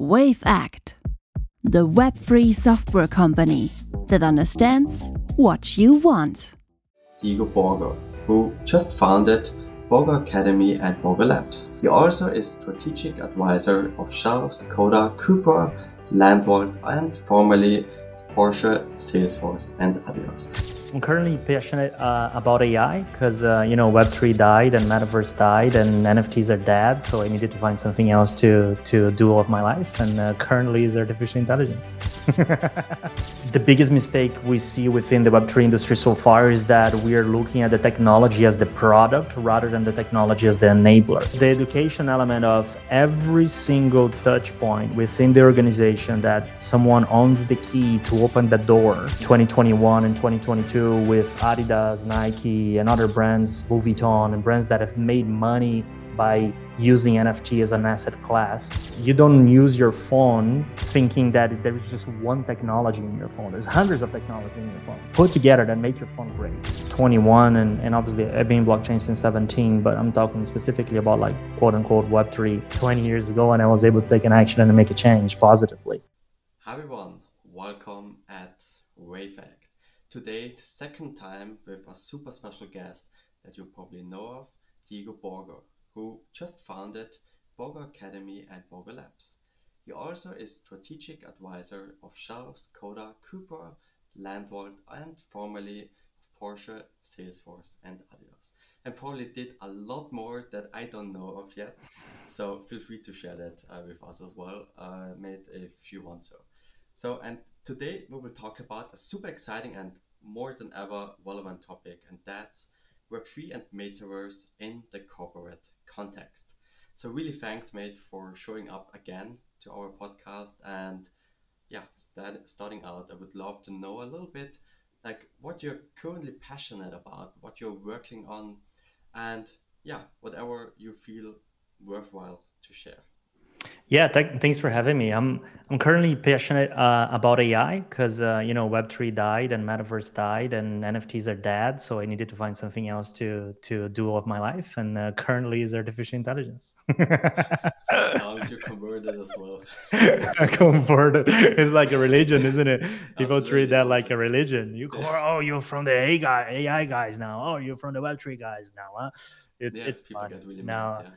Wavect, the Web3 software company that understands what you want. Diego Borgo, who just founded Borgo Academy and Borgo Labs. He also is strategic advisor of Shell, Skoda, Cupra, LandVault, and formerly Porsche, Salesforce, and Adidas. I'm currently passionate uh, about AI because uh, you know Web3 died and Metaverse died and NFTs are dead, so I needed to find something else to to do with my life. And uh, currently is artificial intelligence. the biggest mistake we see within the Web3 industry so far is that we are looking at the technology as the product rather than the technology as the enabler. The education element of every single touch point within the organization that someone owns the key to open the door. 2021 and 2022 with Adidas, Nike, and other brands, Louis Vuitton, and brands that have made money by using NFT as an asset class. You don't use your phone thinking that there is just one technology in your phone. There's hundreds of technology in your phone put together that make your phone great. 21 and, and obviously I've been blockchain since 17, but I'm talking specifically about like quote unquote Web3 20 years ago and I was able to take an action and make a change positively. Hi everyone, welcome at Wavect. Today, the second time with a super special guest that you probably know of, Diego Borgo, who just founded Borgo Academy and Borgo Labs. He also is strategic advisor of Shell, Skoda, Cupra, LandVault, and formerly of Porsche, Salesforce, and Adidas. And probably did a lot more that I don't know of yet. So feel free to share that uh, with us as well, uh, mate, if you want so. So, and today we will talk about a super exciting and more than ever relevant topic, and that's Web3 and Metaverse in the corporate context. So, really thanks, mate, for showing up again to our podcast. And yeah, start, starting out, I would love to know a little bit like what you're currently passionate about, what you're working on, and yeah, whatever you feel worthwhile to share. Yeah, th- thanks for having me. I'm I'm currently passionate uh, about AI because uh, you know Web three died and Metaverse died and NFTs are dead, so I needed to find something else to to do with my life. And uh, currently is artificial intelligence. Sounds you converted as well. converted. It's like a religion, isn't it? People Absolutely. treat that like a religion. You go, oh, you're from the AI guy, AI guys now. Oh, you're from the Web three guys now. Huh? It's yeah, it's fun. Really now. Mad, yeah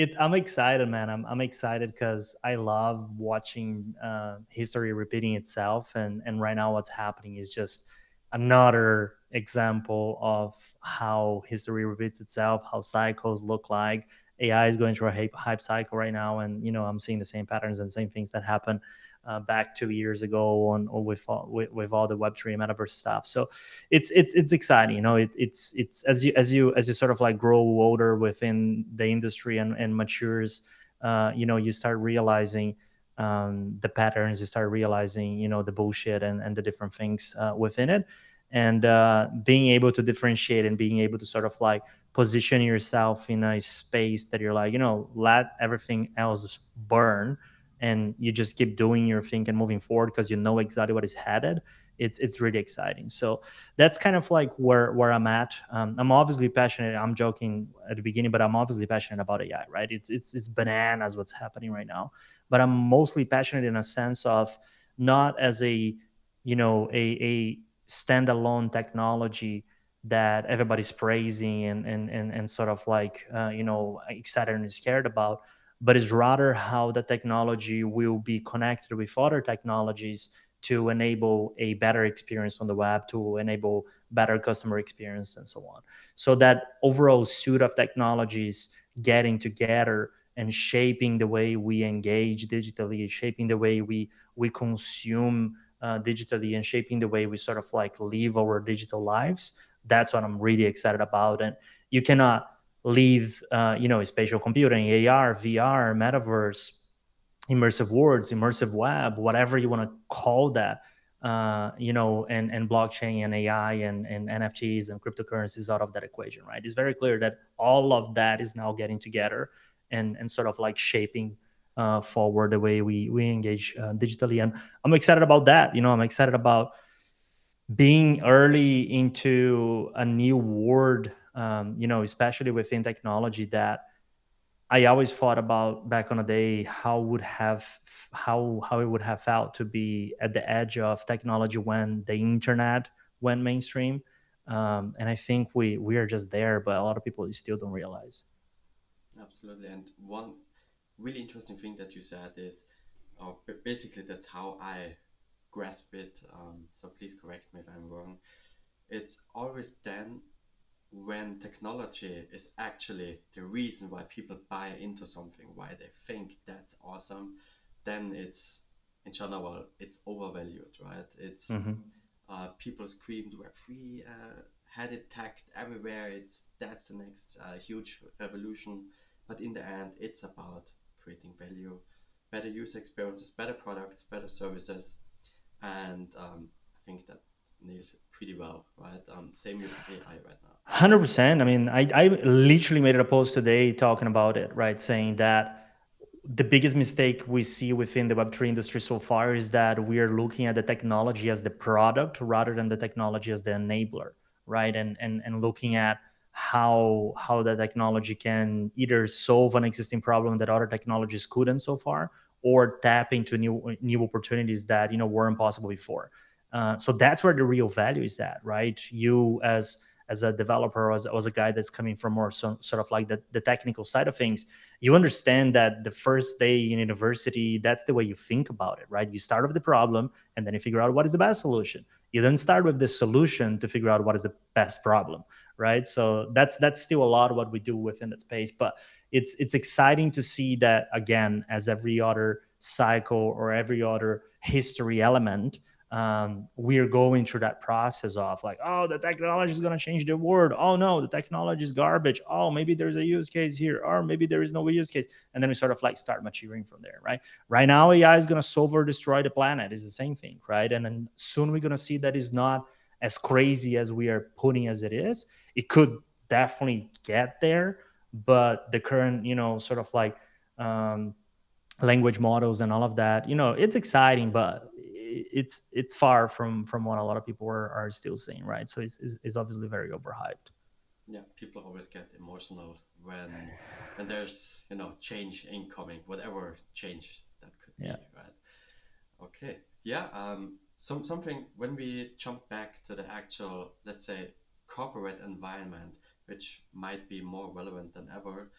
it i'm excited man. I'm, I'm excited because i love watching uh, history repeating itself and and right now what's happening is just another example of how history repeats itself how cycles look like. Ai is going through a hype, hype cycle right now and you know i'm seeing the same patterns and same things that happen uh, back two years ago on with, with, with all the Web3 metaverse stuff. So it's it's it's exciting. You know, it, it's it's as you as you as you sort of like grow older within the industry and, and matures, uh, you know, you start realizing um, the patterns. You start realizing, you know, the bullshit and and the different things uh, within it, and uh, being able to differentiate and being able to sort of like position yourself in a space that you're like, you know, let everything else burn and you just keep doing your thing and moving forward because you know exactly what is headed it's it's really exciting. So that's kind of like where where i'm at. Um, i'm obviously passionate i'm joking at the beginning but i'm obviously passionate about ai right? It's it's it's bananas what's happening right now. But i'm mostly passionate in a sense of not as a you know a a standalone technology that everybody's praising and and and, and sort of like uh, you know excited and scared about but it's rather how the technology will be connected with other technologies to enable a better experience on the web, to enable better customer experience, and so on. So that overall suite of technologies getting together and shaping the way we engage digitally, shaping the way we we consume uh, digitally, and shaping the way we sort of like live our digital lives. That's what I'm really excited about, and you cannot leave, uh, you know, spatial computing, AR, VR, metaverse, immersive worlds, immersive web, whatever you want to call that, uh, you know, and, and blockchain and AI and, and NFTs and cryptocurrencies out of that equation, right? It's very clear that all of that is now getting together and, and sort of like shaping uh, forward the way we, we engage uh, digitally. And I'm excited about that. You know, I'm excited about being early into a new world um, you know, especially within technology that I always thought about back on the day how would have how how it would have felt to be at the edge of technology when the internet went mainstream, um, and I think we we are just there, but a lot of people still don't realize. Absolutely, and one really interesting thing that you said is, uh, basically that's how I grasp it. Um, so please correct me if I'm wrong. It's always then when technology is actually the reason why people buy into something, why they think that's awesome, then it's in general it's overvalued, right? It's mm-hmm. uh, people screamed Web three, uh, had it tagged everywhere. It's that's the next uh, huge revolution. But in the end, it's about creating value, better user experiences, better products, better services, and um, I think that nails it pretty well, right? Um, same with AI right now. Hundred percent. I mean, I, I literally made a post today talking about it, right? Saying that the biggest mistake we see within the Web3 industry so far is that we are looking at the technology as the product rather than the technology as the enabler, right? And and and looking at how how the technology can either solve an existing problem that other technologies couldn't so far, or tap into new new opportunities that you know weren't possible before. Uh, so that's where the real value is at, right? You as as a developer as, as a guy that's coming from more so, sort of like the, the technical side of things, you understand that the first day in university, that's the way you think about it, right? You start with the problem and then you figure out what is the best solution. You then start with the solution to figure out what is the best problem, right? So that's that's still a lot of what we do within that space. But it's it's exciting to see that again, as every other cycle or every other history element, um, we're going through that process of like, oh, the technology is going to change the world. Oh no, the technology is garbage. Oh, maybe there's a use case here, or maybe there is no use case, and then we sort of like start maturing from there, right? Right now, AI is going to solve or destroy the planet. Is the same thing, right? And then soon we're going to see that is not as crazy as we are putting as it is. It could definitely get there, but the current, you know, sort of like um, language models and all of that, you know, it's exciting, but it's it's far from from what a lot of people are, are still saying, right? So it's, it's, it's obviously very overhyped. Yeah, people always get emotional when when there's you know change incoming, whatever change that could be, right? Okay, yeah. Um, some something when we jump back to the actual, let's say, corporate environment, which might be more relevant than ever,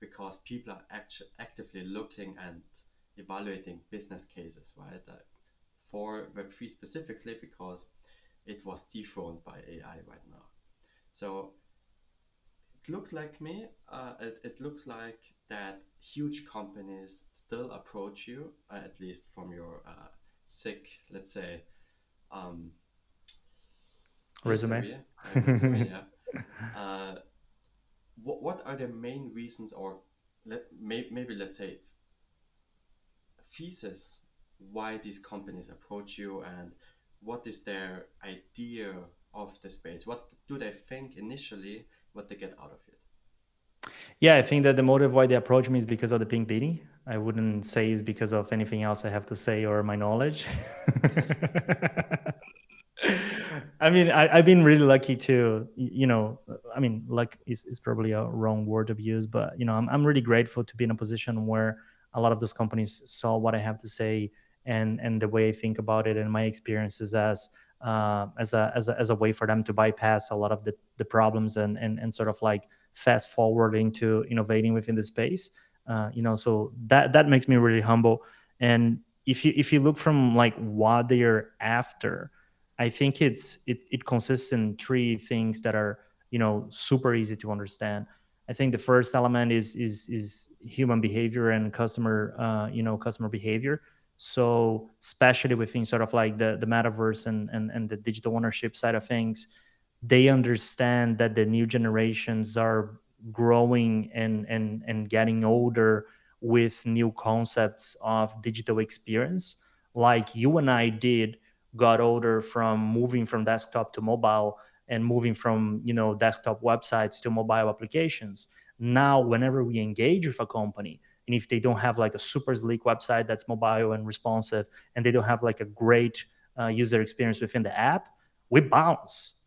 because people are act- actively looking and evaluating business cases, right? Uh, for Web3 specifically because it was dethroned by AI right now. So it looks like me, uh, it, it looks like that huge companies still approach you, uh, at least from your uh, sick, let's say, um, resume. resume yeah. Uh, what, what are the main reasons, or let, may, maybe let's say, thesis why these companies approach you and what is their idea of the space? What do they think initially what they get out of it? Yeah i think that the motive why they approach me is because of the pink beanie. I wouldn't say is because of anything else i have to say or my knowledge. I mean, I, have been really lucky to, you know, I mean, luck is, is probably a wrong word to use, but, you know, I'm, I'm really grateful to be in a position where a lot of those companies saw what I have to say and and the way I think about it and my experiences as uh, as a as a as a way for them to bypass a lot of the the problems and and and sort of like fast forwarding into innovating within the space. Uh, you know, so that that makes me really humble. And if you if you look from like what they're after, I think it's it it consists in three things that are you know super easy to understand. I think the first element is is is human behavior and customer uh, you know customer behavior. So especially within sort of like the, the metaverse and, and, and the digital ownership side of things, they understand that the new generations are growing and, and, and getting older with new concepts of digital experience. Like you and I did got older from moving from desktop to mobile and moving from you know desktop websites to mobile applications. Now whenever we engage with a company and if they don't have like a super sleek website that's mobile and responsive and they don't have like a great uh, user experience within the app we bounce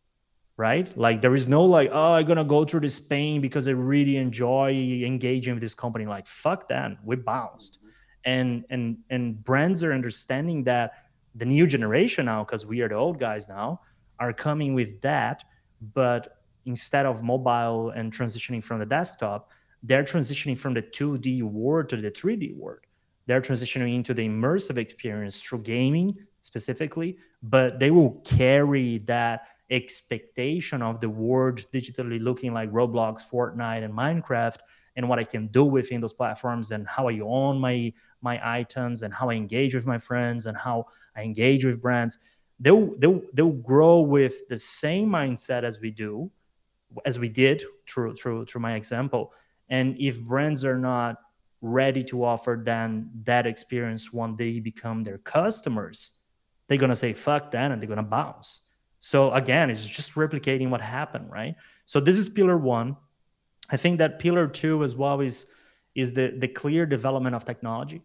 right? Like there is no like, oh, I'm gonna go through this pain because I really enjoy engaging with this company. Like fuck that, we bounced, and and and brands are understanding that the new generation now, because we are the old guys now, are coming with that, but instead of mobile and transitioning from the desktop, they're transitioning from the 2D world to the 3D world. They're transitioning into the immersive experience through gaming specifically, but they will carry that expectation of the world digitally looking like Roblox, Fortnite, and Minecraft, and what I can do within those platforms, and how I own my my items, and how I engage with my friends, and how I engage with brands. They'll they'll they'll grow with the same mindset as we do, as we did through through through my example. And if brands are not ready to offer them that experience when they become their customers, they're gonna say fuck that and they're gonna bounce so again, it's just replicating what happened, right? So this is pillar one. I think that pillar two as well is is the the clear development of technology.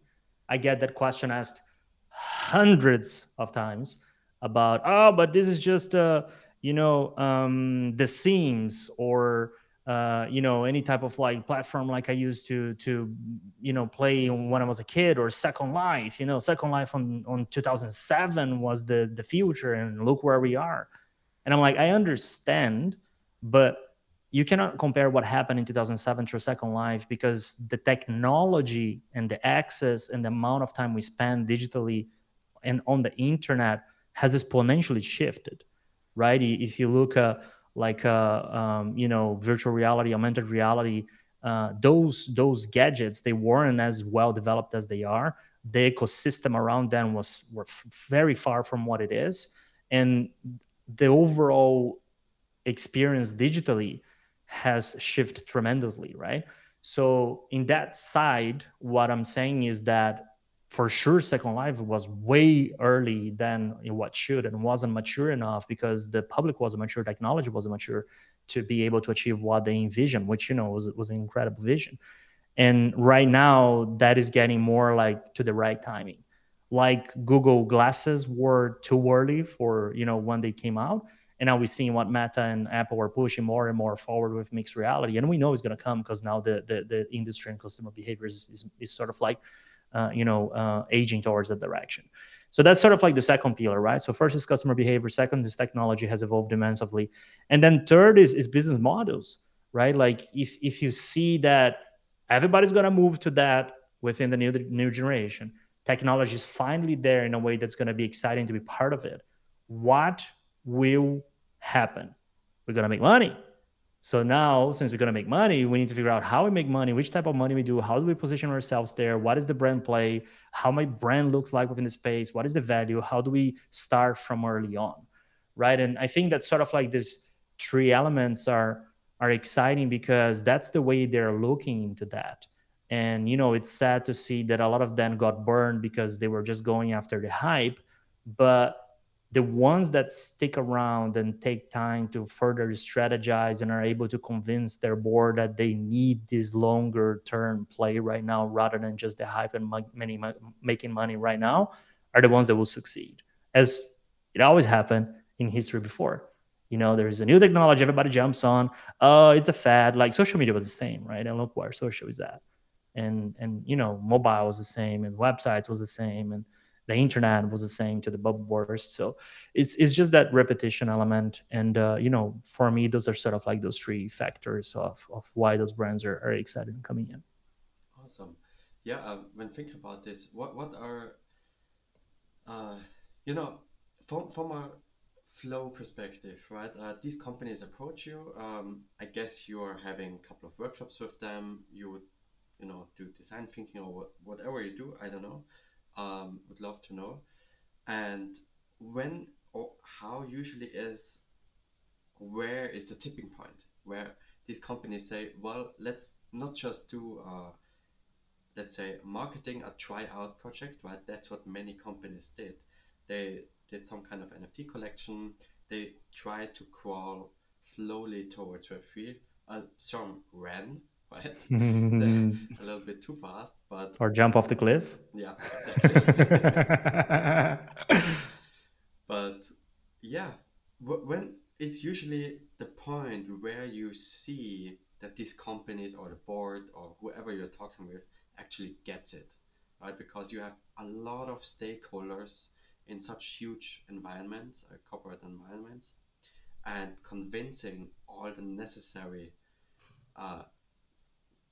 I get that question asked hundreds of times about oh, but this is just uh, you know um, the Sims or uh, you know any type of like platform like i used to to you know play when i was a kid or second life you know second life on on 2007 was the the future and look where we are. And i'm like i understand but you cannot compare what happened in 2007 to second life because the technology and the access and the amount of time we spend digitally and on the internet has exponentially shifted right? If you look at uh, like uh, um, you know virtual reality, augmented reality. Uh, those those gadgets they weren't as well developed as they are. The ecosystem around them was were very far from what it is, and the overall experience digitally has shifted tremendously, right? So in that side, what I'm saying is that for sure second life was way early than what should and wasn't mature enough because the public wasn't mature technology wasn't mature to be able to achieve what they envisioned which you know was, was an incredible vision. And right now that is getting more like to the right timing. Like google glasses were too early for you know when they came out and now we're seeing what meta and apple are pushing more and more forward with mixed reality and we know it's going to come because now the, the the industry and consumer behavior is, is, is sort of like uh, you know, uh, aging towards that direction. So that's sort of like the second pillar, right? So first is customer behavior. Second is technology has evolved immensely, and then third is is business models, right? Like if if you see that everybody's gonna move to that within the new new generation, technology is finally there in a way that's gonna be exciting to be part of it. What will happen? We're gonna make money. So now, since we're going to make money, we need to figure out how we make money, which type of money we do, how do we position ourselves there, what is the brand play, how my brand looks like within the space, what is the value, how do we start from early on, right? And I think that sort of like these three elements are are exciting because that's the way they're looking into that. And you know, it's sad to see that a lot of them got burned because they were just going after the hype, but the ones that stick around and take time to further strategize and are able to convince their board that they need this longer term play right now rather than just the hype and making money right now are the ones that will succeed. As it always happened in history before you know there's a new technology everybody jumps on. Oh it's a fad. Like social media was the same right? And look where social is at. And and you know mobile was the same and websites was the same and the internet was the same to the bubble burst so it's it's just that repetition element. And uh, you know for me those are sort of like those three factors of, of why those brands are, are excited coming in. Awesome. Yeah um, when thinking about this what what are uh, you know from from a flow perspective right uh, these companies approach you. Um, i guess you're having a couple of workshops with them. You would you know do design thinking or what, whatever you do. I don't know um, would love to know. And when or how usually is where is the tipping point where these companies say, well, let's not just do, uh, let's say, marketing a try out project, right? That's what many companies did. They did some kind of NFT collection. They tried to crawl slowly towards Web3. Uh, some ran a little bit too fast, but or jump off the cliff. Yeah, exactly. but yeah, when is usually the point where you see that these companies or the board or whoever you're talking with actually gets it, right? Because you have a lot of stakeholders in such huge environments, uh, corporate environments, and convincing all the necessary uh,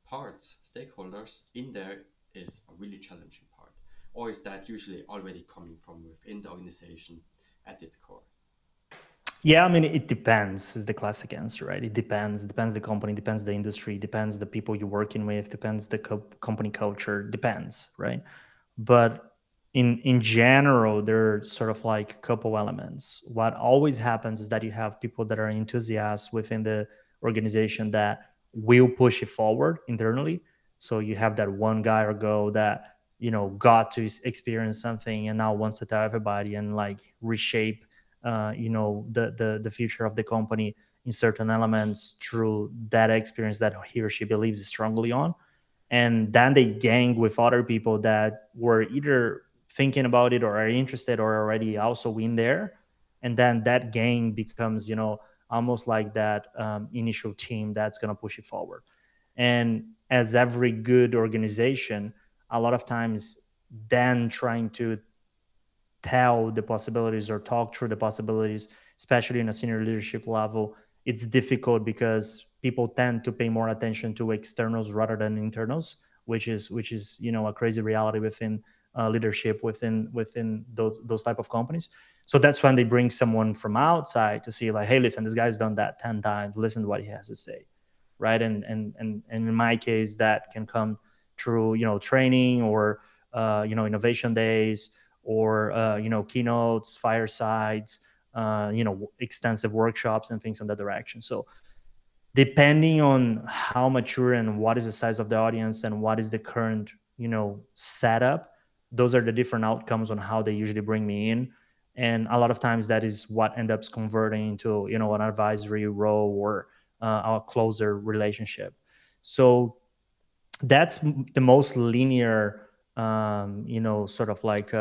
parts, stakeholders in there is a really challenging part. Or is that usually already coming from within the organization at its core? Yeah, I mean, it depends is the classic answer, right? It depends. It depends the company, depends the industry, depends the people you're working with, depends the co- company culture, depends, right? But in in general, there are sort of like a couple elements. What always happens is that you have people that are enthusiasts within the organization that will push it forward internally. So you have that one guy or girl that you know got to experience something and now wants to tell everybody and like reshape uh, you know the, the the future of the company in certain elements through that experience that he or she believes strongly on and then they gang with other people that were either thinking about it or are interested or already also in there and then that gang becomes you know almost like that um, initial team that's going to push it forward and as every good organization a lot of times then trying to tell the possibilities or talk through the possibilities, especially in a senior leadership level, it's difficult because people tend to pay more attention to externals rather than internals, which is which is you know a crazy reality within uh, leadership within within those, those type of companies. So that's when they bring someone from outside to see like, hey, listen, this guy's done that ten times. Listen to what he has to say, right? And and and and in my case, that can come through you know training or uh, you know innovation days or uh, you know keynotes, firesides, uh, you know extensive workshops and things in that direction. So depending on how mature and what is the size of the audience and what is the current you know setup, those are the different outcomes on how they usually bring me in. And a lot of times that is what ends up converting into you know an advisory role or uh, a closer relationship. So that's the most linear um, you know, sort of like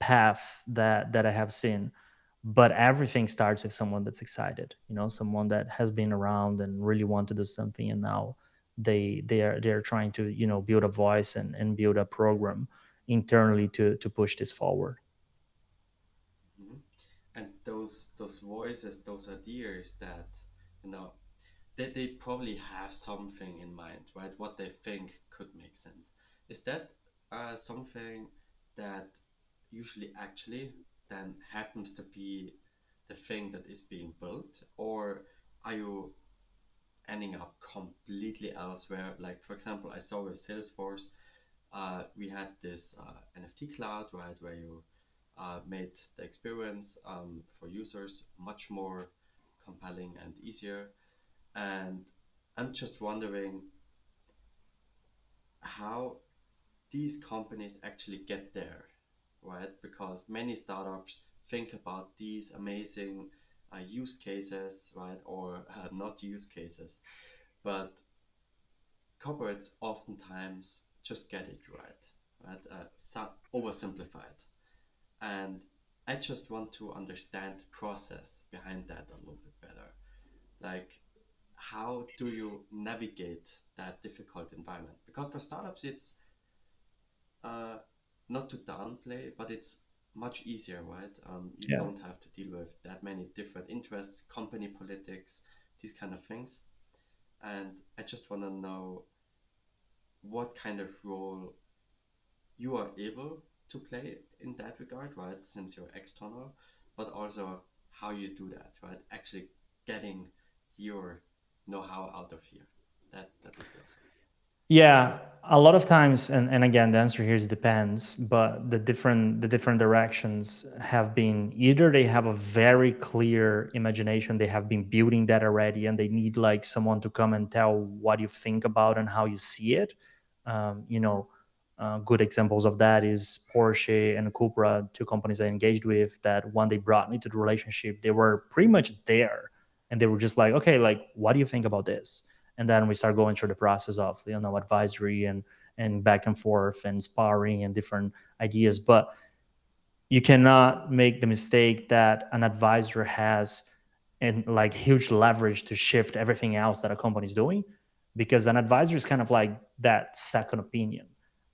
path that that I have seen. But everything starts with someone that's excited, you know, someone that has been around and really want to do something, and now they they are they're trying to you know build a voice and, and build a program internally to to push this forward. Those those voices, those ideas that you know they, they probably have something in mind, right? What they think could make sense. Is that uh, something that usually actually then happens to be the thing that is being built or are you ending up completely elsewhere like for example i saw with salesforce uh, we had this uh, nft cloud right where you uh, made the experience um, for users much more compelling and easier and i'm just wondering how these companies actually get there, right? Because many startups think about these amazing uh, use cases, right, or uh, not use cases, but corporates oftentimes just get it right, right? Uh, oversimplified, and I just want to understand the process behind that a little bit better, like how do you navigate that difficult environment? Because for startups, it's uh, not to downplay, but it's much easier, right? Um, you yeah. don't have to deal with that many different interests, company politics, these kind of things. And I just want to know what kind of role you are able to play in that regard, right? Since you're external, but also how you do that, right? Actually getting your know-how out of here. That that would be awesome. Yeah, a lot of times, and, and again, the answer here is depends, but the different the different directions have been either they have a very clear imagination, they have been building that already, and they need like someone to come and tell what you think about and how you see it. Um, you know, uh, good examples of that is Porsche and Cupra, two companies I engaged with. That when they brought me to the relationship, they were pretty much there, and they were just like, okay, like, what do you think about this? and then we start going through the process of you know advisory and and back and forth and sparring and different ideas but you cannot make the mistake that an advisor has and like huge leverage to shift everything else that a company is doing because an advisor is kind of like that second opinion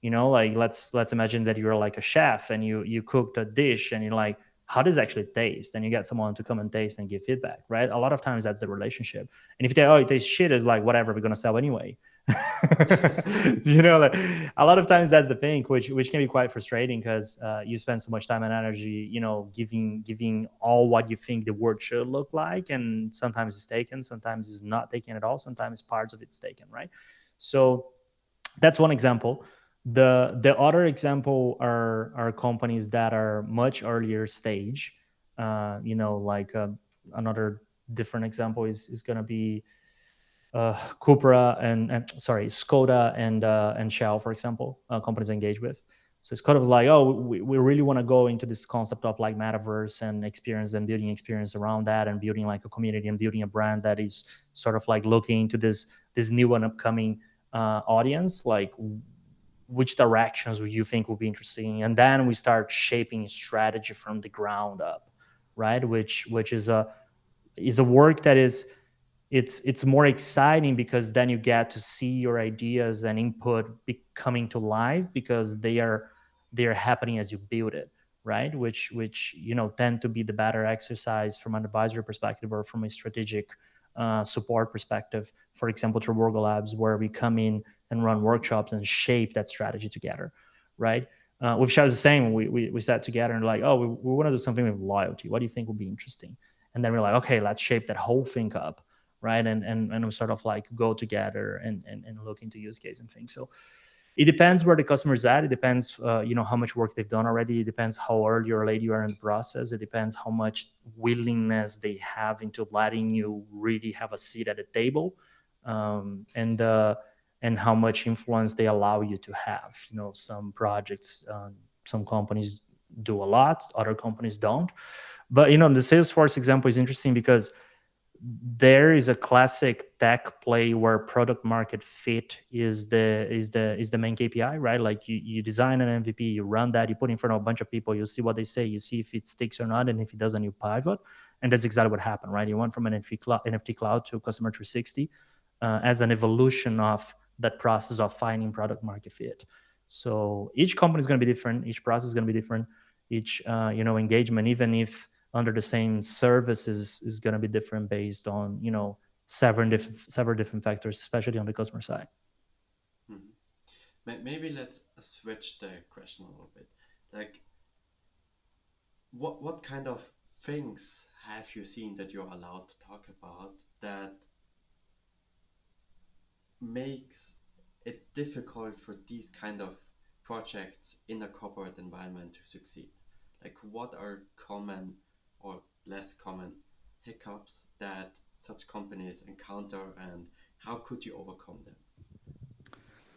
you know like let's let's imagine that you're like a chef and you you cooked a dish and you're like how does it actually taste? And you get someone to come and taste and give feedback right? A lot of times that's the relationship. And if they oh it tastes shit it's like whatever we're gonna sell anyway. You know like a lot of times that's the thing which which can be quite frustrating because uh, you spend so much time and energy you know giving giving all what you think the word should look like. And sometimes it's taken sometimes it's not taken at all sometimes parts of it's taken right? So that's one example the the other example are are companies that are much earlier stage uh, you know like uh, another different example is is going to be uh, Cupra and, and, sorry, Skoda and uh, and Shell, for example, uh, companies I engage with. So Skoda was like, oh, we, we really want to go into this concept of like metaverse and experience and building experience around that and building like a community and building a brand that is sort of like looking into this this new and upcoming uh, audience. Like, which directions would you think would be interesting? And then we start shaping strategy from the ground up, right? Which which is a is a work that is it's it's more exciting because then you get to see your ideas and input be coming to life because they are they are happening as you build it right which which you know tend to be the better exercise from an advisory perspective or from a strategic uh, support perspective for example through Borgo Labs where we come in and run workshops and shape that strategy together right? Uh, I was the same we, we, we sat together and like oh we, we want to do something with loyalty. What do you think would be interesting? And then we're like okay let's shape that whole thing up right? And and, and we sort of like go together and, and and look into use case and things. So it depends where the customer is at. It depends uh, you know how much work they've done already. It depends how early or late you are in the process. It depends how much willingness they have into letting you really have a seat at the table um, and uh, and how much influence they allow you to have. You know some projects uh, some companies do a lot other companies don't. But you know the salesforce example is interesting because there is a classic tech play where product market fit is the is the is the main KPI, right? Like you, you design an MVP, you run that, you put in front of a bunch of people, you see what they say, you see if it sticks or not, and if it doesn't, you pivot. And that's exactly what happened, right? You went from an NFT cloud, NFT cloud to customer 360 uh, as an evolution of that process of finding product market fit. So each company is going to be different, each process is going to be different, each uh, you know engagement, even if under the same services is going to be different based on you know several different several different factors especially on the customer side. Mm-hmm. maybe let's switch the question a little bit. Like what what kind of things have you seen that you're allowed to talk about that makes it difficult for these kind of projects in a corporate environment to succeed? Like what are common or less common hiccups that such companies encounter and how could you overcome them?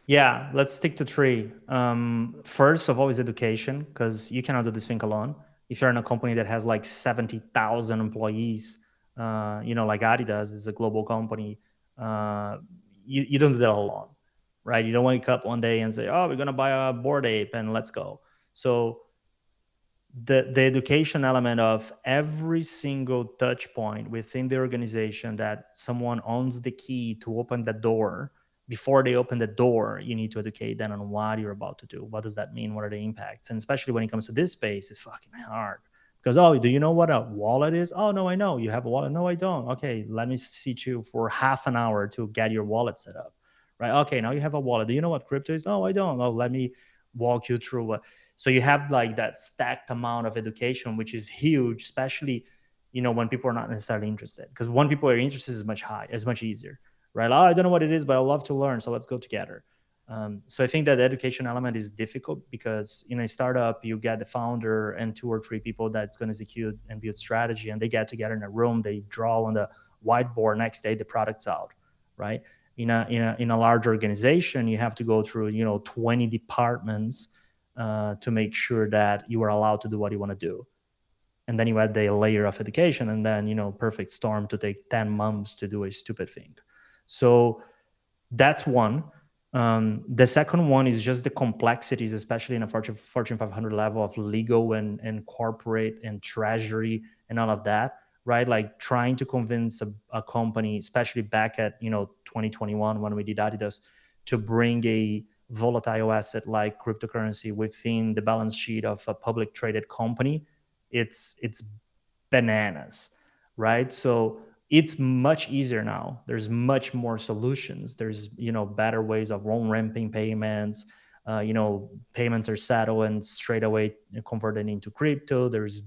Yeah, let's stick to three. Um, first of all is education because you cannot do this thing alone. If you're in a company that has like 70,000 employees, uh, you know, like Adidas is a global company, uh, you, you don't do that alone, right? You don't wake up one day and say, oh, we're going to buy a Bored Ape and let's go. So the the education element of every single touch point within the organization that someone owns the key to open the door before they open the door you need to educate them on what you're about to do. What does that mean? What are the impacts? And especially when it comes to this space it's fucking hard. Because oh do you know what a wallet is? Oh no i know. You have a wallet? No i don't. Okay let me sit you for half an hour to get your wallet set up. Right? Okay now you have a wallet. Do you know what crypto is? No i don't. Oh let me walk you through what so you have like that stacked amount of education which is huge especially you know when people are not necessarily interested because when people are interested is much high is much easier right? Oh, i don't know what it is but i love to learn so let's go together. Um, so i think that the education element is difficult because in a startup you get the founder and two or three people that's going to execute and build strategy and they get together in a room they draw on the whiteboard next day the product's out right? In a in a in a large organization you have to go through you know 20 departments uh, to make sure that you are allowed to do what you want to do. And then you add the layer of education and then you know perfect storm to take 10 months to do a stupid thing. So that's one. Um, the second one is just the complexities especially in a fortune, fortune 500 level of legal and, and corporate and treasury and all of that right? Like trying to convince a, a company, especially back at you know 2021 when we did Adidas, to bring a volatile asset like cryptocurrency within the balance sheet of a public traded company, it's it's bananas, right? So it's much easier now. There's much more solutions. There's you know better ways of on ramping payments. Uh, you know payments are settled and straight away converted into crypto. There's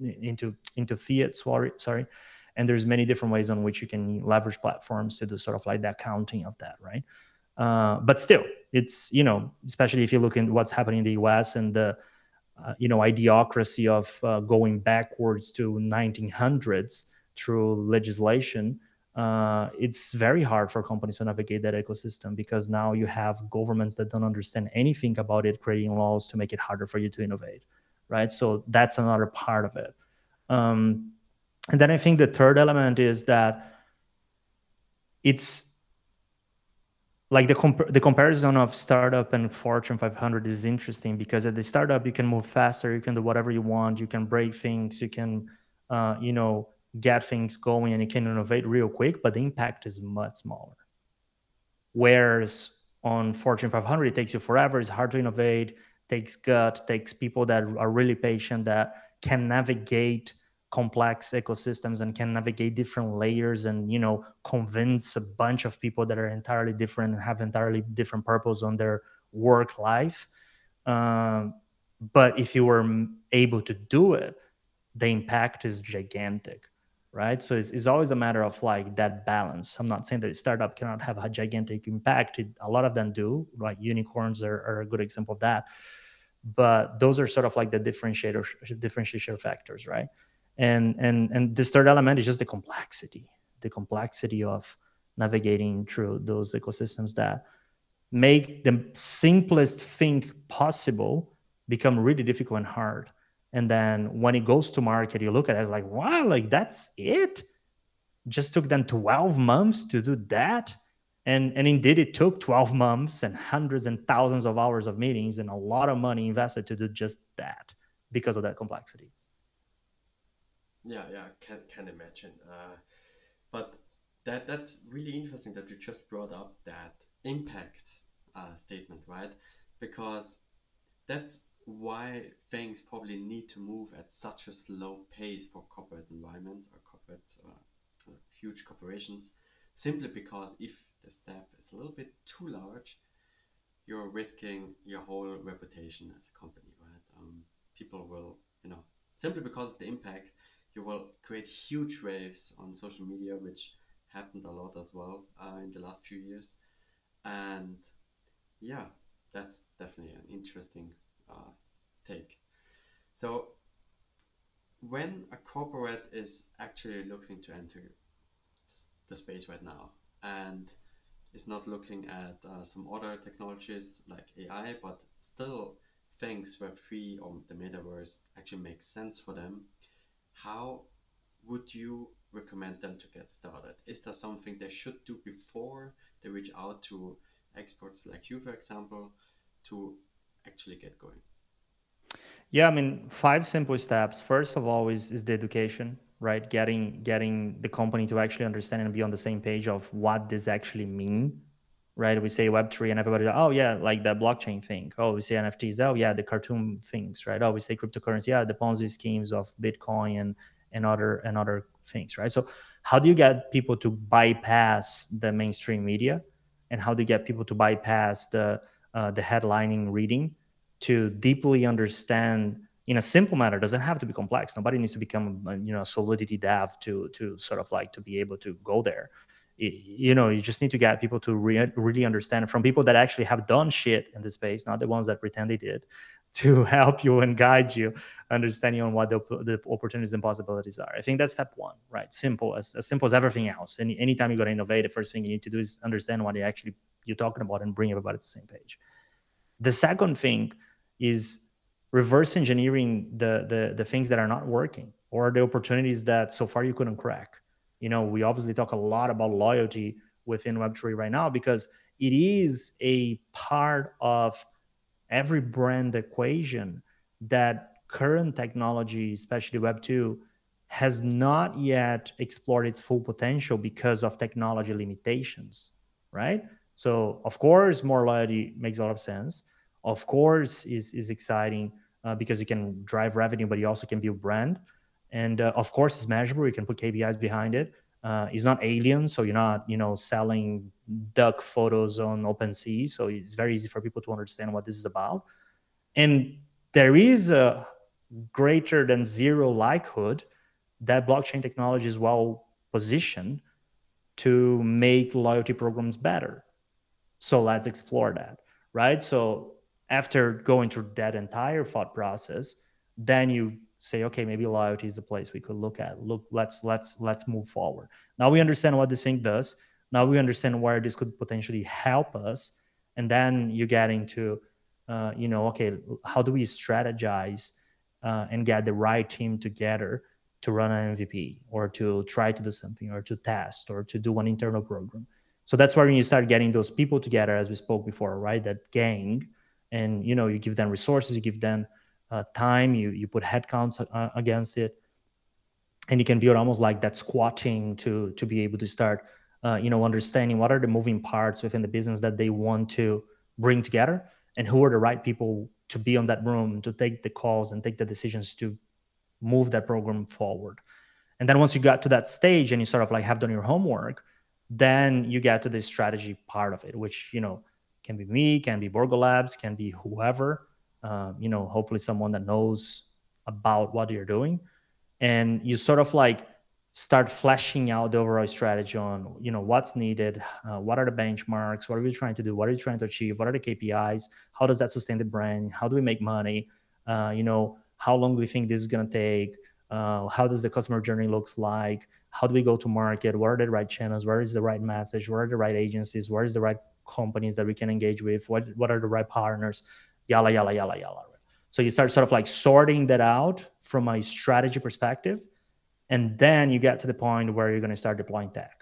into into fiat. Sorry, sorry. And there's many different ways on which you can leverage platforms to do sort of like the counting of that, right? Uh, but still, it's you know, especially if you look at what's happening in the U.S. and the uh, you know idiocracy of uh, going backwards to 1900s through legislation. Uh, it's very hard for companies to navigate that ecosystem because now you have governments that don't understand anything about it, creating laws to make it harder for you to innovate, right? So that's another part of it. Um, and then I think the third element is that it's like the comp- the comparison of startup and Fortune 500 is interesting because at the startup you can move faster, you can do whatever you want, you can break things, you can, uh, you know, get things going, and you can innovate real quick, but the impact is much smaller. Whereas on Fortune 500, it takes you forever. It's hard to innovate. Takes gut. Takes people that are really patient that can navigate complex ecosystems and can navigate different layers and you know convince a bunch of people that are entirely different and have entirely different purpose on their work life. Um, but if you were able to do it the impact is gigantic right? So it's, it's always a matter of like that balance. I'm not saying that a startup cannot have a gigantic impact. It, a lot of them do like unicorns are, are a good example of that. But those are sort of like the differentiator differentiator factors right and and and this third element is just the complexity the complexity of navigating through those ecosystems that make the simplest thing possible become really difficult and hard. And then when it goes to market you look at it as like wow like that's it? Just took them 12 months to do that? And and indeed it took 12 months and hundreds and thousands of hours of meetings and a lot of money invested to do just that because of that complexity yeah, yeah, can can imagine. Uh, but that that's really interesting that you just brought up that impact uh, statement, right? Because that's why things probably need to move at such a slow pace for corporate environments or corporate uh, huge corporations, simply because if the step is a little bit too large, you're risking your whole reputation as a company, right? Um, people will, you know, simply because of the impact, you will create huge waves on social media, which happened a lot as well uh, in the last few years. And yeah, that's definitely an interesting uh, take. So when a corporate is actually looking to enter the space right now and is not looking at uh, some other technologies like AI, but still thinks Web3 or the metaverse actually makes sense for them, how would you recommend them to get started? Is there something they should do before they reach out to experts like you, for example, to actually get going? Yeah, I mean, five simple steps. First of all, is, is the education, right? Getting getting the company to actually understand and be on the same page of what this actually mean right? We say Web3 and everybody, oh, yeah, like the blockchain thing. Oh, we say NFTs. Oh, yeah, the cartoon things, right? Oh, we say cryptocurrency. Yeah, the Ponzi schemes of Bitcoin and, and other and other things, right? So how do you get people to bypass the mainstream media? And how do you get people to bypass the uh, the headlining reading to deeply understand in a simple manner doesn't have to be complex nobody needs to become you know a solidity dev to to sort of like to be able to go there you know you just need to get people to re- really understand from people that actually have done shit in the space not the ones that pretend they did to help you and guide you understanding on what the, the opportunities and possibilities are. I think that's step one right? Simple as, as simple as everything else. Any anytime you're going to innovate the first thing you need to do is understand what you actually you're talking about and bring everybody to the same page. The second thing is reverse engineering the the, the things that are not working or the opportunities that so far you couldn't crack you know we obviously talk a lot about loyalty within web3 right now because it is a part of every brand equation that current technology especially web 2 has not yet explored its full potential because of technology limitations, right? So of course, more loyalty makes a lot of sense. Of course, is is exciting uh, because you can drive revenue, but you also can build brand. And uh, of course, it's measurable. You can put KPIs behind it. Uh, it's not alien, so you're not you know selling duck photos on OpenSea. So it's very easy for people to understand what this is about. And there is a greater than zero likelihood that blockchain technology is well positioned to make loyalty programs better. So let's explore that, right? So after going through that entire thought process, then you say, okay, maybe loyalty is a place we could look at. Look, let's let's let's move forward. Now we understand what this thing does. Now we understand where this could potentially help us, and then you get into, uh, you know, okay, how do we strategize uh, and get the right team together to run an MVP or to try to do something or to test or to do an internal program. So that's where you start getting those people together, as we spoke before, right? That gang, and you know, you give them resources, you give them uh, time, you you put headcounts uh, against it, and you can build almost like that squatting to to be able to start, uh, you know, understanding what are the moving parts within the business that they want to bring together, and who are the right people to be on that room to take the calls and take the decisions to move that program forward. And then once you got to that stage and you sort of like have done your homework, then you get to the strategy part of it, which you know can be me, can be Borgo Labs, can be whoever. Um, you know, hopefully someone that knows about what you're doing, and you sort of like start fleshing out the overall strategy on you know what's needed uh, what are the benchmarks what are we trying to do what are we trying to achieve what are the kpis how does that sustain the brand how do we make money uh, you know how long do we think this is going to take uh, how does the customer journey looks like how do we go to market what are the right channels where is the right message where are the right agencies where is the right companies that we can engage with what what are the right partners yalla yalla yalla yalla so you start sort of like sorting that out from a strategy perspective and then you get to the point where you're going to start deploying tech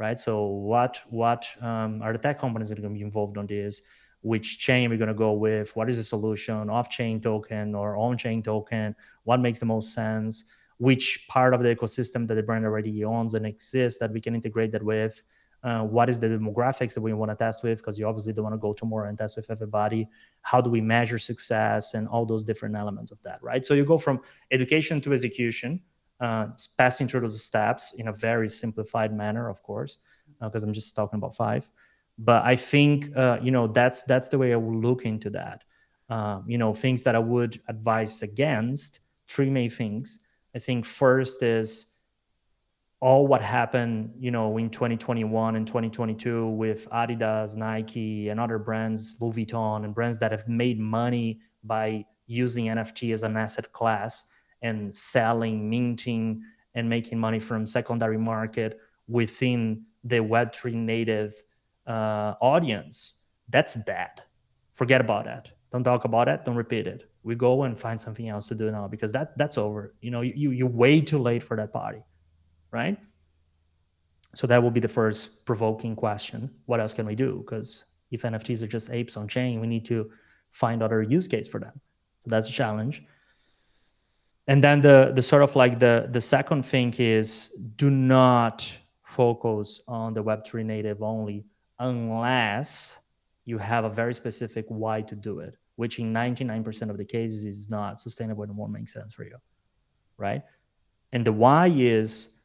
right? So what what um, are the tech companies that are going to be involved on this? Which chain we're going to go with, what is the solution, off-chain token or on-chain token, what makes the most sense, which part of the ecosystem that the brand already owns and exists that we can integrate that with, uh, what is the demographics that we want to test with, because you obviously don't want to go tomorrow and test with everybody. How do we measure success and all those different elements of that, right? So you go from education to execution, uh, passing through those steps in a very simplified manner, of course, because uh, I'm just talking about five but i think uh, you know that's that's the way i would look into that um, you know things that i would advise against three main things i think first is all what happened you know in 2021 and 2022 with adidas nike and other brands louis vuitton and brands that have made money by using nft as an asset class and selling minting and making money from secondary market within the web3 native uh, audience, that's dead. Forget about that. Don't talk about it. Don't repeat it. We go and find something else to do now because that that's over. You know, you you way too late for that party, right? So that will be the first provoking question. What else can we do? Because if NFTs are just apes on chain, we need to find other use case for them. So that's a challenge. And then the the sort of like the the second thing is do not focus on the Web3 native only unless you have a very specific why to do it, which in 99% of the cases is not sustainable and won't make sense for you. Right. And the why is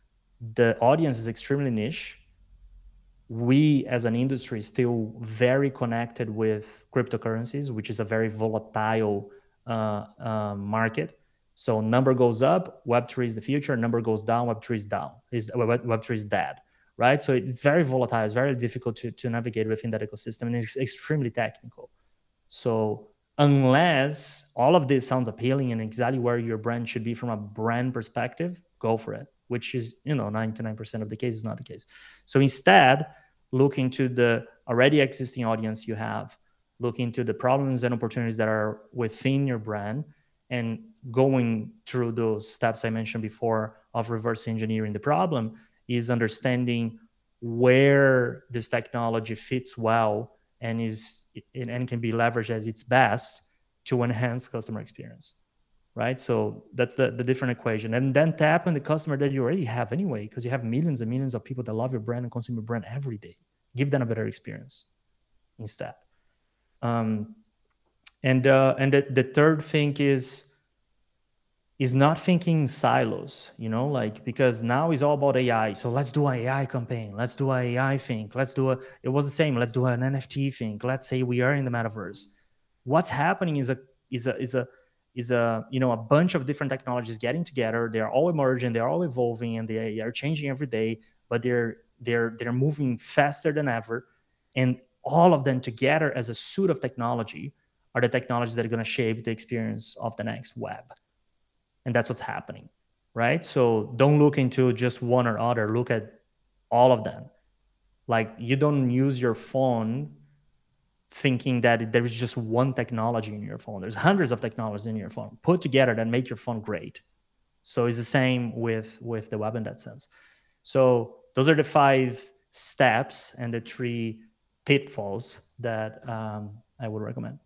the audience is extremely niche. We as an industry is still very connected with cryptocurrencies, which is a very volatile uh, uh, market. So number goes up, Web3 is the future. Number goes down, Web3 is down. Is Web3 is dead right? So it's very volatile. It's very difficult to, to navigate within that ecosystem, and it's extremely technical. So unless all of this sounds appealing and exactly where your brand should be from a brand perspective, go for it. Which is, you know, 99% of the case is not the case. So instead, look into the already existing audience you have, look into the problems and opportunities that are within your brand, and going through those steps I mentioned before of reverse engineering the problem is understanding where this technology fits well and is and can be leveraged at its best to enhance customer experience right? So that's the, the different equation. And then tap on the customer that you already have anyway, because you have millions and millions of people that love your brand and consume your brand every day. Give them a better experience instead. Um, and uh, and the, the third thing is is not thinking silos, you know, like because now it's all about AI. So let's do an AI campaign. Let's do an AI thing. Let's do a. It was the same. Let's do an NFT thing. Let's say we are in the metaverse. What's happening is a is a is a is a you know a bunch of different technologies getting together. They're all emerging they're all evolving and they are changing every day but they're they're they're moving faster than ever. And all of them together as a suite of technology are the technologies that are going to shape the experience of the next web. And that's what's happening right? So don't look into just one or other. Look at all of them. Like you don't use your phone thinking that there is just one technology in your phone. There's hundreds of technologies in your phone put together that make your phone great. So it's the same with with the web in that sense. So those are the five steps and the three pitfalls that um, I would recommend.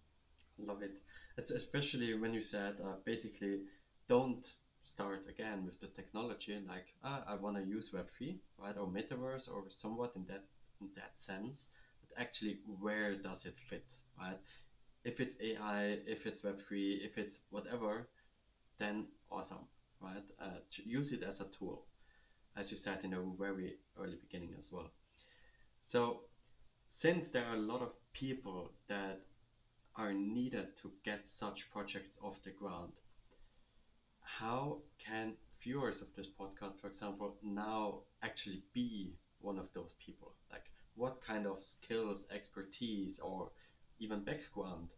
Love it, especially when you said uh, basically don't start again with the technology like ah, I want to use Web3 right or Metaverse or somewhat in that in that sense actually where does it fit, right? If it's AI, if it's Web3, if it's whatever, then awesome, right? Uh, use it as a tool, as you said in a very early beginning as well. So, since there are a lot of people that are needed to get such projects off the ground, how can viewers of this podcast, for example, now actually be one of those people? Like, what kind of skills, expertise, or even background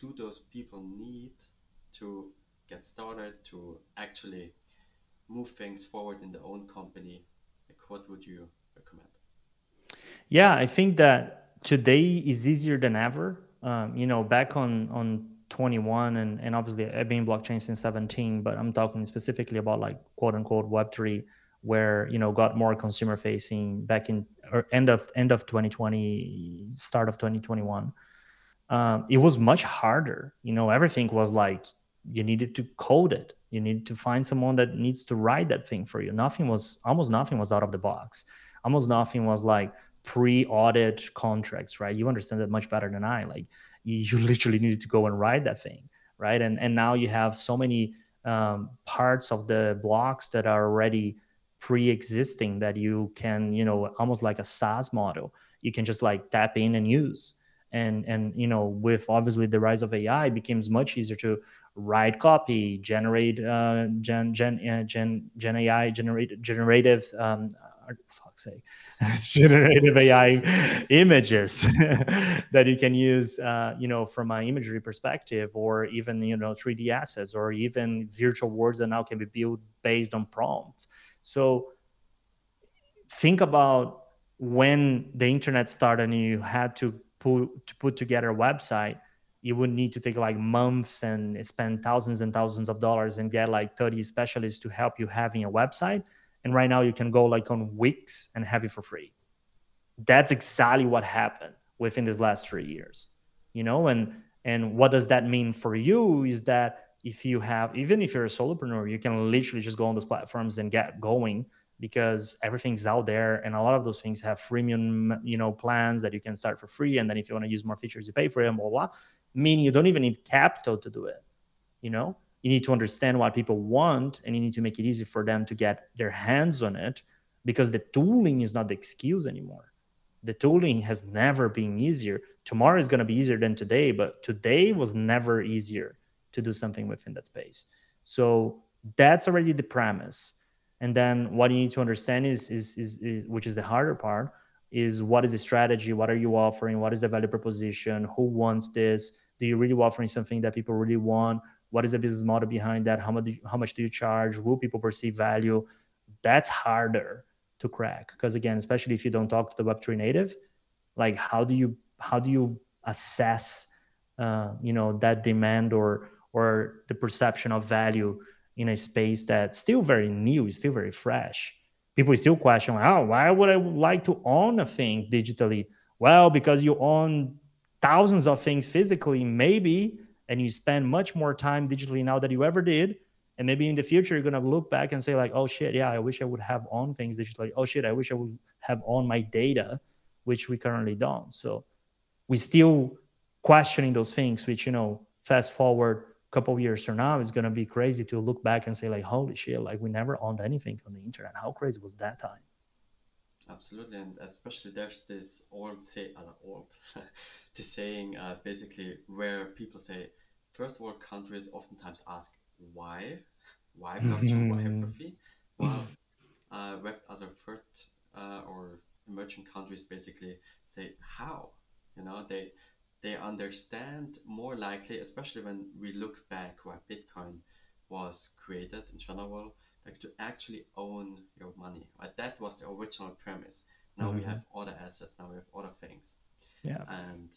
do those people need to get started to actually move things forward in their own company? Like, what would you recommend? Yeah, I think that today is easier than ever. Um, you know, back on on 21 and, and obviously I've been blockchain since 17, but I'm talking specifically about like quote unquote Web3 where you know got more consumer facing back in or end of end of 2020 start of 2021 um, it was much harder. You know everything was like you needed to code it. You needed to find someone that needs to write that thing for you. Nothing was almost nothing was out of the box. Almost nothing was like pre-audit contracts right? You understand that much better than i. Like you, you literally needed to go and write that thing right? And and now you have so many um, parts of the blocks that are already pre-existing that you can you know almost like a SaaS model. You can just like tap in and use. And and you know with obviously the rise of AI it becomes much easier to write copy generate uh, gen gen uh, gen gen AI generate generative um, uh, sake generative AI images that you can use uh, you know from an imagery perspective or even you know 3D assets or even virtual worlds that now can be built based on prompts so think about when the internet started and you had to put to put together a website, you would need to take like months and spend thousands and thousands of dollars and get like 30 specialists to help you having a website. And right now you can go like on Wix and have it for free. That's exactly what happened within these last three years. You know, and and what does that mean for you is that if you have even if you're a solopreneur you can literally just go on those platforms and get going because everything's out there and a lot of those things have freemium you know plans that you can start for free. And then if you want to use more features you pay for them blah blah meaning you don't even need capital to do it you know? You need to understand what people want and you need to make it easy for them to get their hands on it because the tooling is not the excuse anymore. The tooling has never been easier. Tomorrow is going to be easier than today but today was never easier to do something within that space. So that's already the premise. And then what you need to understand is, is, is, is which is the harder part, is what is the strategy? What are you offering? What is the value proposition? Who wants this? Do you really offering something that people really want? What is the business model behind that? How much do you, how much do you charge? Will people perceive value? That's harder to crack because again, especially if you don't talk to the Web3 native, like how do you how do you assess uh, you know that demand or or the perception of value in a space that's still very new, is still very fresh. People still question, oh, why would I like to own a thing digitally? Well, because you own thousands of things physically, maybe, and you spend much more time digitally now than you ever did and maybe in the future you're gonna look back and say like oh shit yeah i wish i would have owned things digitally oh shit i wish i would have owned my data which we currently don't so we still questioning those things which you know fast forward couple of years from now it's gonna be crazy to look back and say like holy shit like we never owned anything on the internet. How crazy was that time? Absolutely and especially there's this old say uh, old the saying uh, basically where people say first world countries oftentimes ask why why blockchain why hypertrophy well uh, web as a third uh, or emerging countries basically say how? You know they they understand more likely especially when we look back why bitcoin was created in general like to actually own your money. Right? That was the original premise. Now mm-hmm. we have other assets now we have other things. Yeah. And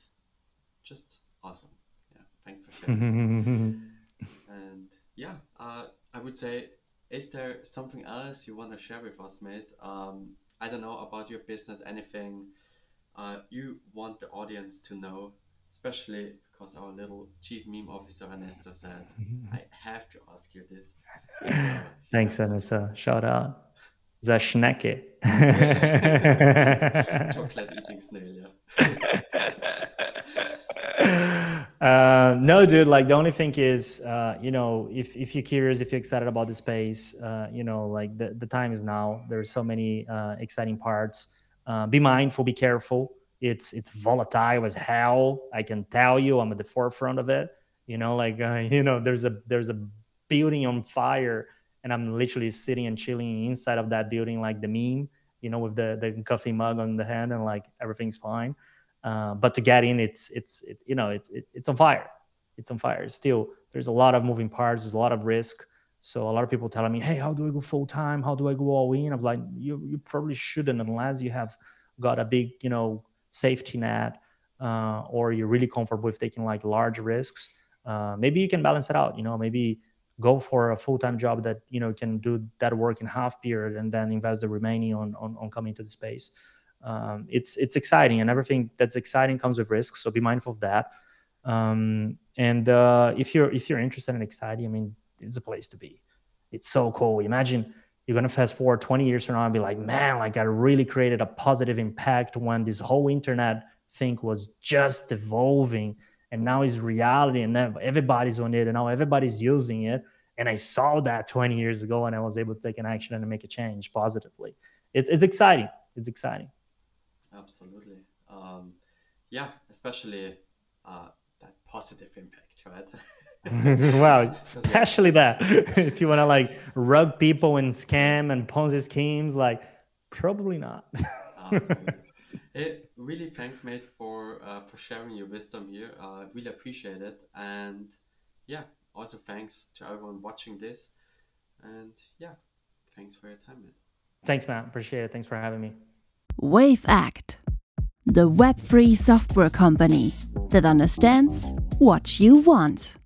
just awesome. Yeah thanks for sharing. And yeah, uh, I would say, is there something else you want to share with us, mate? Um, I don't know about your business, anything uh, you want the audience to know, especially because our little chief meme officer Ernesto said, I have to ask you this. So, Thanks, Ernesto. Shout out. The Schnecke. Chocolate eating snail, yeah. Uh, no, dude. Like the only thing is, uh, you know, if if you're curious, if you're excited about the space, uh, you know, like the the time is now. There are so many uh, exciting parts. Uh, be mindful. Be careful. It's it's volatile as hell. I can tell you. I'm at the forefront of it. You know, like uh, you know, there's a there's a building on fire, and I'm literally sitting and chilling inside of that building, like the meme. You know, with the the coffee mug on the hand, and like everything's fine. Uh, but to get in, it's it's it, you know it's it, it's on fire. It's on fire. Still, there's a lot of moving parts. There's a lot of risk. So a lot of people telling me, "Hey, how do I go full time? How do I go all in?" I'm like, you you probably shouldn't unless you have got a big you know safety net uh, or you're really comfortable with taking like large risks. Uh, maybe you can balance it out. You know, maybe go for a full-time job that you know can do that work in half period and then invest the remaining on on, on coming to the space um, it's it's exciting and everything that's exciting comes with risks so be mindful of that um, and uh, if you're if you're interested in exciting i mean it's a place to be it's so cool imagine you're gonna fast forward 20 years from now and be like man like i really created a positive impact when this whole internet thing was just evolving and now it's reality and everybody's on it and now everybody's using it and i saw that 20 years ago and i was able to take an action and make a change positively it's, it's exciting it's exciting Absolutely. Um, yeah, especially uh, that positive impact, right? wow, especially that. if you want to like rug people and scam and Ponzi schemes, like probably not. Absolutely. Hey, really thanks, mate, for uh, for sharing your wisdom here. Uh, really appreciate it, and yeah, also thanks to everyone watching this, and yeah, thanks for your time, mate. Thanks, man. Appreciate it. Thanks for having me. Wavect, the Web3 software company that understands what you want.